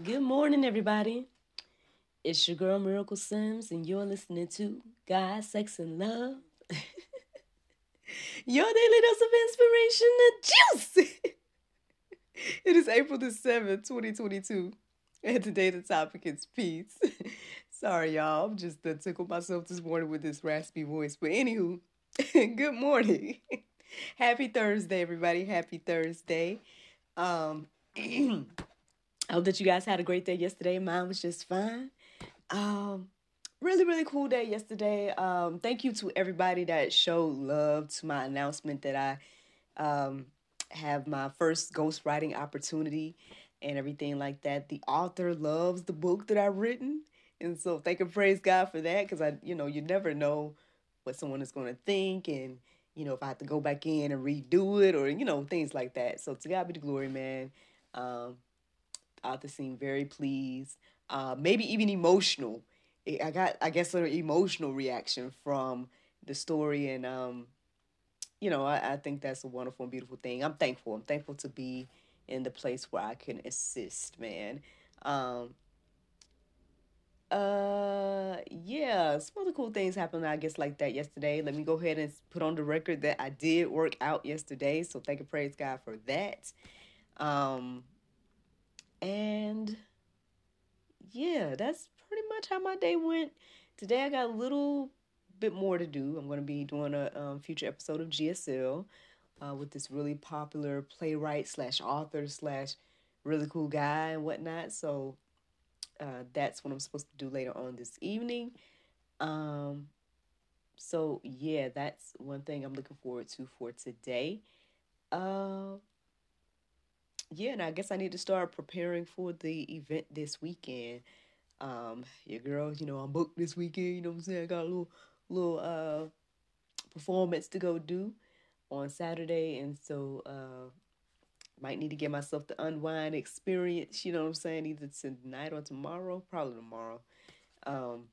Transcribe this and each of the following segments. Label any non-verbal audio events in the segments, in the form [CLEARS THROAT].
Good morning, everybody. It's your girl Miracle Sims, and you're listening to God, Sex, and Love. [LAUGHS] your daily dose of inspiration and juice. [LAUGHS] it is April the 7th, 2022, and today the topic is peace. [LAUGHS] Sorry, y'all. I'm just uh, tickled myself this morning with this raspy voice. But anywho, good morning. Happy Thursday, everybody. Happy Thursday. Um, [CLEARS THROAT] I hope that you guys had a great day yesterday. Mine was just fine. Um, really, really cool day yesterday. Um, thank you to everybody that showed love to my announcement that I um, have my first ghostwriting opportunity and everything like that. The author loves the book that I've written. And so thank and praise God for that because I, you know, you never know what someone is going to think and, you know, if I have to go back in and redo it or, you know, things like that. So to God be the glory, man. Um, author seemed very pleased, uh, maybe even emotional. I got, I guess, an emotional reaction from the story, and um, you know, I, I think that's a wonderful and beautiful thing. I'm thankful. I'm thankful to be in the place where I can assist, man. Um, uh, yeah, some other cool things happened, I guess, like that yesterday. Let me go ahead and put on the record that I did work out yesterday, so thank and praise God for that. Um, and yeah, that's pretty much how my day went. Today I got a little bit more to do. I'm going to be doing a um, future episode of GSL uh, with this really popular playwright slash author slash really cool guy and whatnot. So uh, that's what I'm supposed to do later on this evening. Um, so yeah, that's one thing I'm looking forward to for today. Uh, yeah, and I guess I need to start preparing for the event this weekend. Um, your girl, you know, I'm booked this weekend, you know what I'm saying? I got a little little uh performance to go do on Saturday and so uh might need to get myself the unwind experience, you know what I'm saying, either tonight or tomorrow, probably tomorrow. Um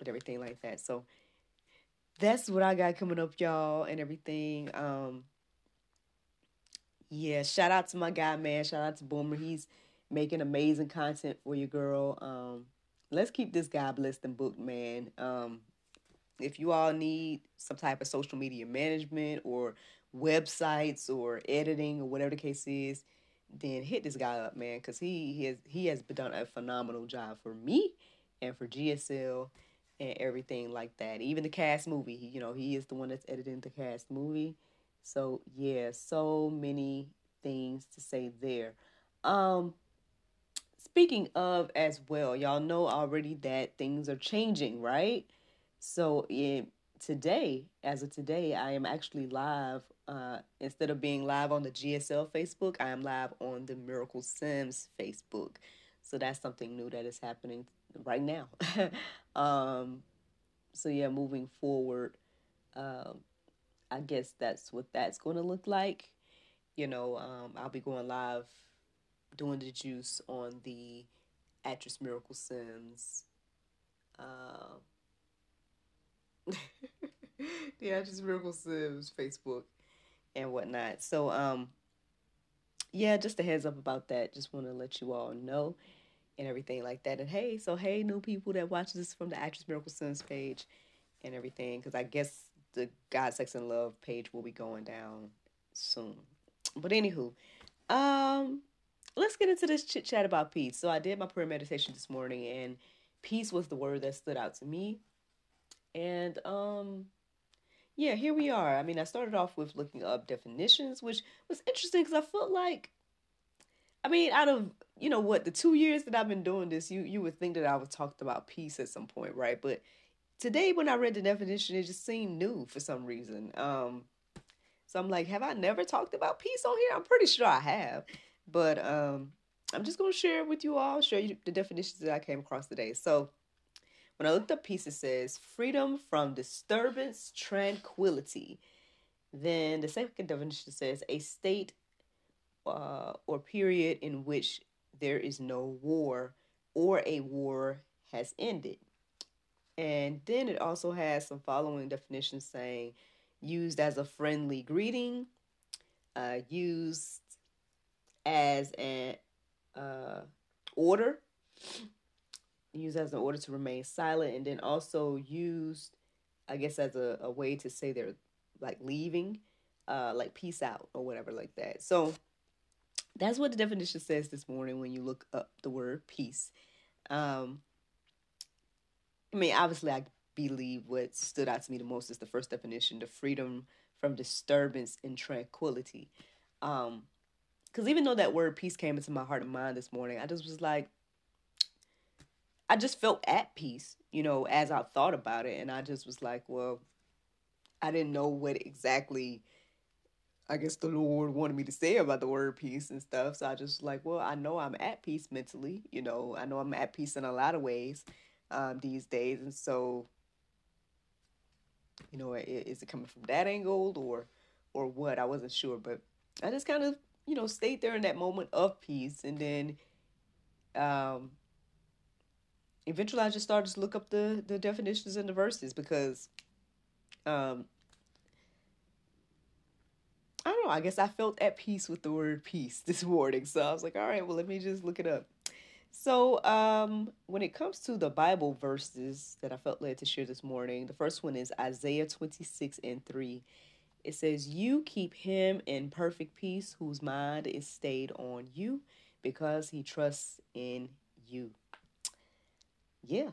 and everything like that. So that's what I got coming up, y'all, and everything. Um yeah, shout out to my guy, man. Shout out to Boomer. He's making amazing content for your girl. Um, let's keep this guy blessed and booked, man. Um, if you all need some type of social media management or websites or editing or whatever the case is, then hit this guy up, man, because he, he has he has done a phenomenal job for me and for GSL and everything like that. Even the cast movie, you know, he is the one that's editing the cast movie. So yeah, so many things to say there. Um speaking of as well, y'all know already that things are changing, right? So in today, as of today, I am actually live. Uh, instead of being live on the GSL Facebook, I am live on the Miracle Sims Facebook. So that's something new that is happening right now. [LAUGHS] um, so yeah, moving forward, um, I guess that's what that's going to look like. You know, um, I'll be going live doing the juice on the actress Miracle Sims. Uh, [LAUGHS] the actress Miracle Sims Facebook and whatnot. So, um, yeah, just a heads up about that. Just want to let you all know. and everything like that. And hey, so hey, new people that watch this from the Actress Miracle Sims page and everything, because I guess the God, Sex, and Love page will be going down soon. But anywho, um, let's get into this chit chat about peace. So I did my prayer meditation this morning, and peace was the word that stood out to me. And um, yeah, here we are. I mean, I started off with looking up definitions, which was interesting because I felt like, I mean, out of you know what the two years that I've been doing this, you you would think that I would talked about peace at some point, right? But today when I read the definition, it just seemed new for some reason. Um, so I'm like, have I never talked about peace on here? I'm pretty sure I have, but um, I'm just gonna share it with you all, show you the definitions that I came across today. So when I looked up peace, it says freedom from disturbance, tranquility. Then the second definition says a state uh, or period in which there is no war or a war has ended. And then it also has some following definitions saying used as a friendly greeting, uh, used as an uh, order, used as an order to remain silent, and then also used, I guess, as a, a way to say they're like leaving, uh, like peace out or whatever like that. So that's what the definition says this morning when you look up the word peace. Um, I mean, obviously, I believe what stood out to me the most is the first definition the freedom from disturbance and tranquility. Um, because even though that word peace came into my heart and mind this morning, I just was like, I just felt at peace, you know, as I thought about it. And I just was like, well, I didn't know what exactly I guess the Lord wanted me to say about the word peace and stuff. So I just like, well, I know I'm at peace mentally. You know, I know I'm at peace in a lot of ways um, these days. And so, you know, is it coming from that angle or or what? I wasn't sure, but I just kind of, you know, stayed there in that moment of peace, and then um, eventually I just started to look up the the definitions and the verses because um, I don't know. I guess I felt at peace with the word peace [LAUGHS] this morning. So I was like, all right, well, let me just look it up. So, um, when it comes to the Bible verses that I felt led to share this morning, the first one is Isaiah 26 and 3. It says, You keep him in perfect peace whose mind is stayed on you because he trusts in you. Yeah.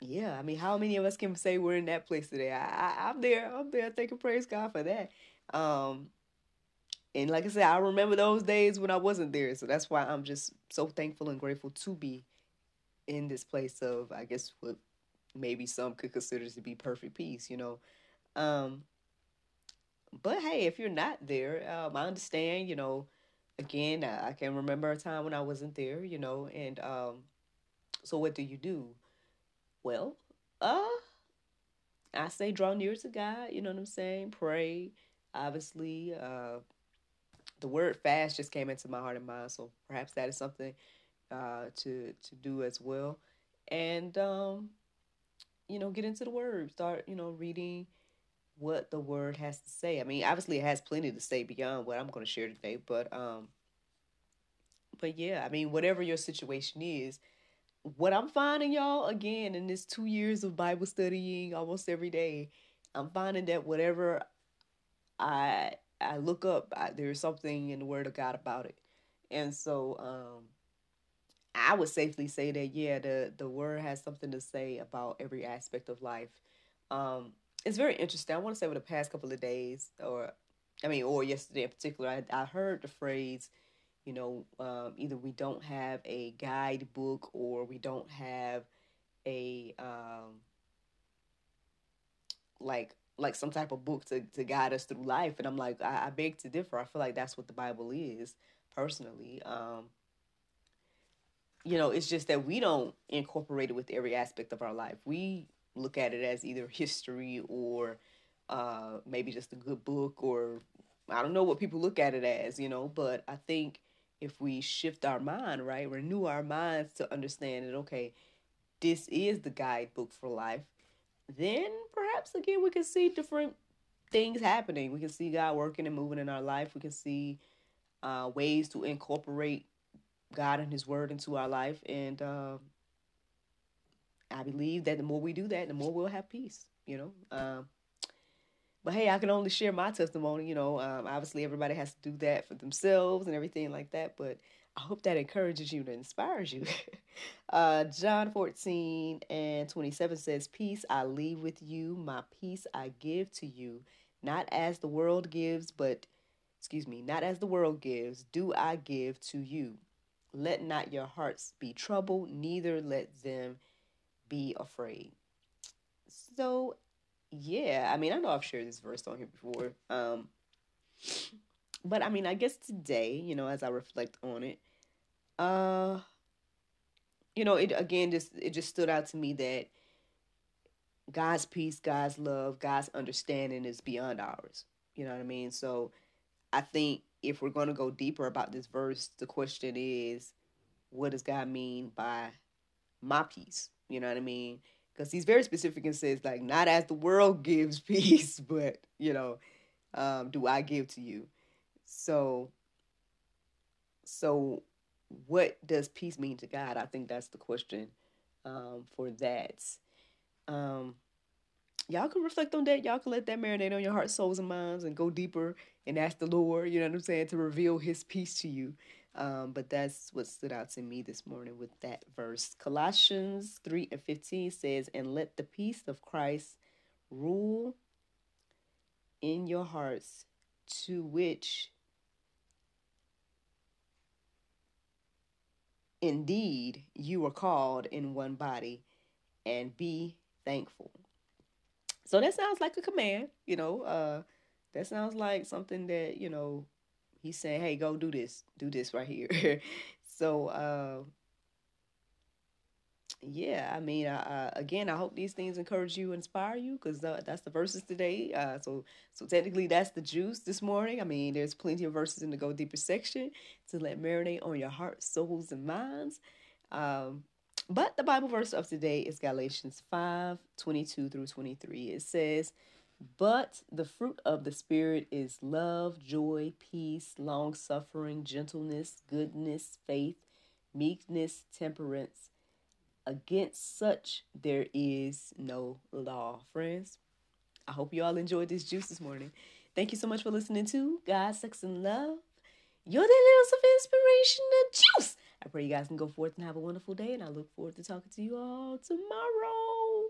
Yeah. I mean, how many of us can say we're in that place today? I, I, am there. I'm there. Thank you, praise God for that. Um, and like I said, I remember those days when I wasn't there. So that's why I'm just so thankful and grateful to be in this place of, I guess, what maybe some could consider to be perfect peace, you know. Um, but hey, if you're not there, um, I understand, you know, again, I, I can remember a time when I wasn't there, you know, and um, so what do you do? Well, uh, I say draw near to God, you know what I'm saying? Pray, obviously, uh, the word fast just came into my heart and mind, so perhaps that is something uh, to to do as well. And um, you know, get into the word, start you know reading what the word has to say. I mean, obviously it has plenty to say beyond what I'm going to share today, but um, but yeah, I mean, whatever your situation is, what I'm finding, y'all, again in this two years of Bible studying almost every day, I'm finding that whatever I I look up, I, there's something in the Word of God about it, and so um, I would safely say that yeah, the the Word has something to say about every aspect of life. Um, it's very interesting. I want to say over the past couple of days, or I mean, or yesterday in particular, I, I heard the phrase, you know, um, either we don't have a guidebook or we don't have a um, like like some type of book to, to guide us through life. And I'm like, I, I beg to differ. I feel like that's what the Bible is, personally. Um, you know, it's just that we don't incorporate it with every aspect of our life. We look at it as either history or uh, maybe just a good book, or I don't know what people look at it as, you know. But I think if we shift our mind, right, renew our minds to understand that, okay, this is the guidebook for life then perhaps again we can see different things happening. We can see God working and moving in our life. We can see uh, ways to incorporate God and His Word into our life, and uh, I believe that the more we do that, the more we'll have peace. You know. Um, but hey, I can only share my testimony. You know, um, obviously everybody has to do that for themselves and everything like that. But I hope that encourages you and inspires you. [LAUGHS] uh, John 14 and 27 says, Peace I leave with you, my peace I give to you, not as the world gives, but, excuse me, not as the world gives, do I give to you. Let not your hearts be troubled, neither let them be afraid. So, yeah, I mean, I know I've shared this verse on here before. Um, but I mean, I guess today, you know, as I reflect on it, uh, you know, it again just it just stood out to me that God's peace, God's love, God's understanding is beyond ours. You know what I mean? So I think if we're going to go deeper about this verse, the question is, what does God mean by my peace? You know what I mean? because he's very specific and says like not as the world [LAUGHS] gives peace but you know um, do i give to you so so what does peace mean to god? I think that's the question um, for that. Um, y'all can reflect on that. Y'all can let that marinate on your heart souls and minds and go deeper and ask the lord you know what i'm saying to reveal his peace to you. Um, but that's what stood out to me this morning with that verse. Colossians 3 and 15 says, And let the peace of Christ rule in your hearts, to which indeed you are called in one body, and be thankful. So that sounds like a command, you know. Uh, that sounds like something that, you know, he's saying, "Hey, go do this, do this right here." [LAUGHS] so, uh, yeah, I mean, uh, again, I hope these things encourage you, inspire you, because uh, that's the verses today. Uh, so, so technically, that's the juice this morning. I mean, there's plenty of verses in the go deeper section to let marinate on your heart, souls, and minds. Um, but the Bible verse of today is Galatians 5 22 through 23. It says, but the fruit of the Spirit is love, joy, peace, long suffering, gentleness, goodness, faith, meekness, temperance. Against such there is no law. Friends, I hope you all enjoyed this juice this morning. Thank you so much for listening to God, Sex, and Love. Your daily dose of inspiration and juice. I pray you guys can go forth and have a wonderful day, and I look forward to talking to you all tomorrow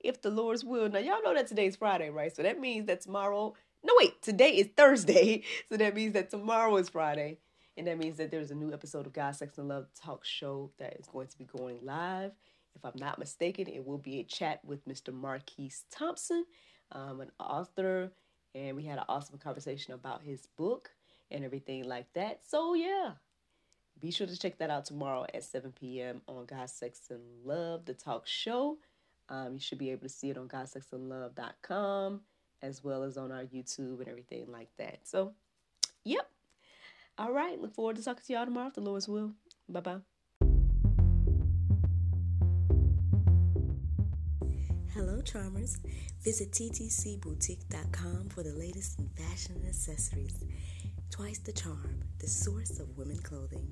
if the Lord's will. Now, y'all know that today's Friday, right? So that means that tomorrow, no, wait, today is Thursday. [LAUGHS] So that means that tomorrow is Friday. And that means that there's a new episode of God, Sex, and Love Talk Show that is going to be going live. If I'm not mistaken, it will be a chat with Mr. Marquise Thompson, um, an author. And we had an awesome conversation about his book and everything like that. So, yeah, be sure to check that out tomorrow at 7 p.m. on God, Sex, and Love, the talk show. Um, you should be able to see it on GodSexandLove.com as well as on our YouTube and everything like that. So, yep. All right. Look forward to talking to y'all tomorrow if the Lord's will. Bye bye. Hello, charmers. Visit ttcboutique.com for the latest in fashion and accessories. Twice the charm, the source of women clothing.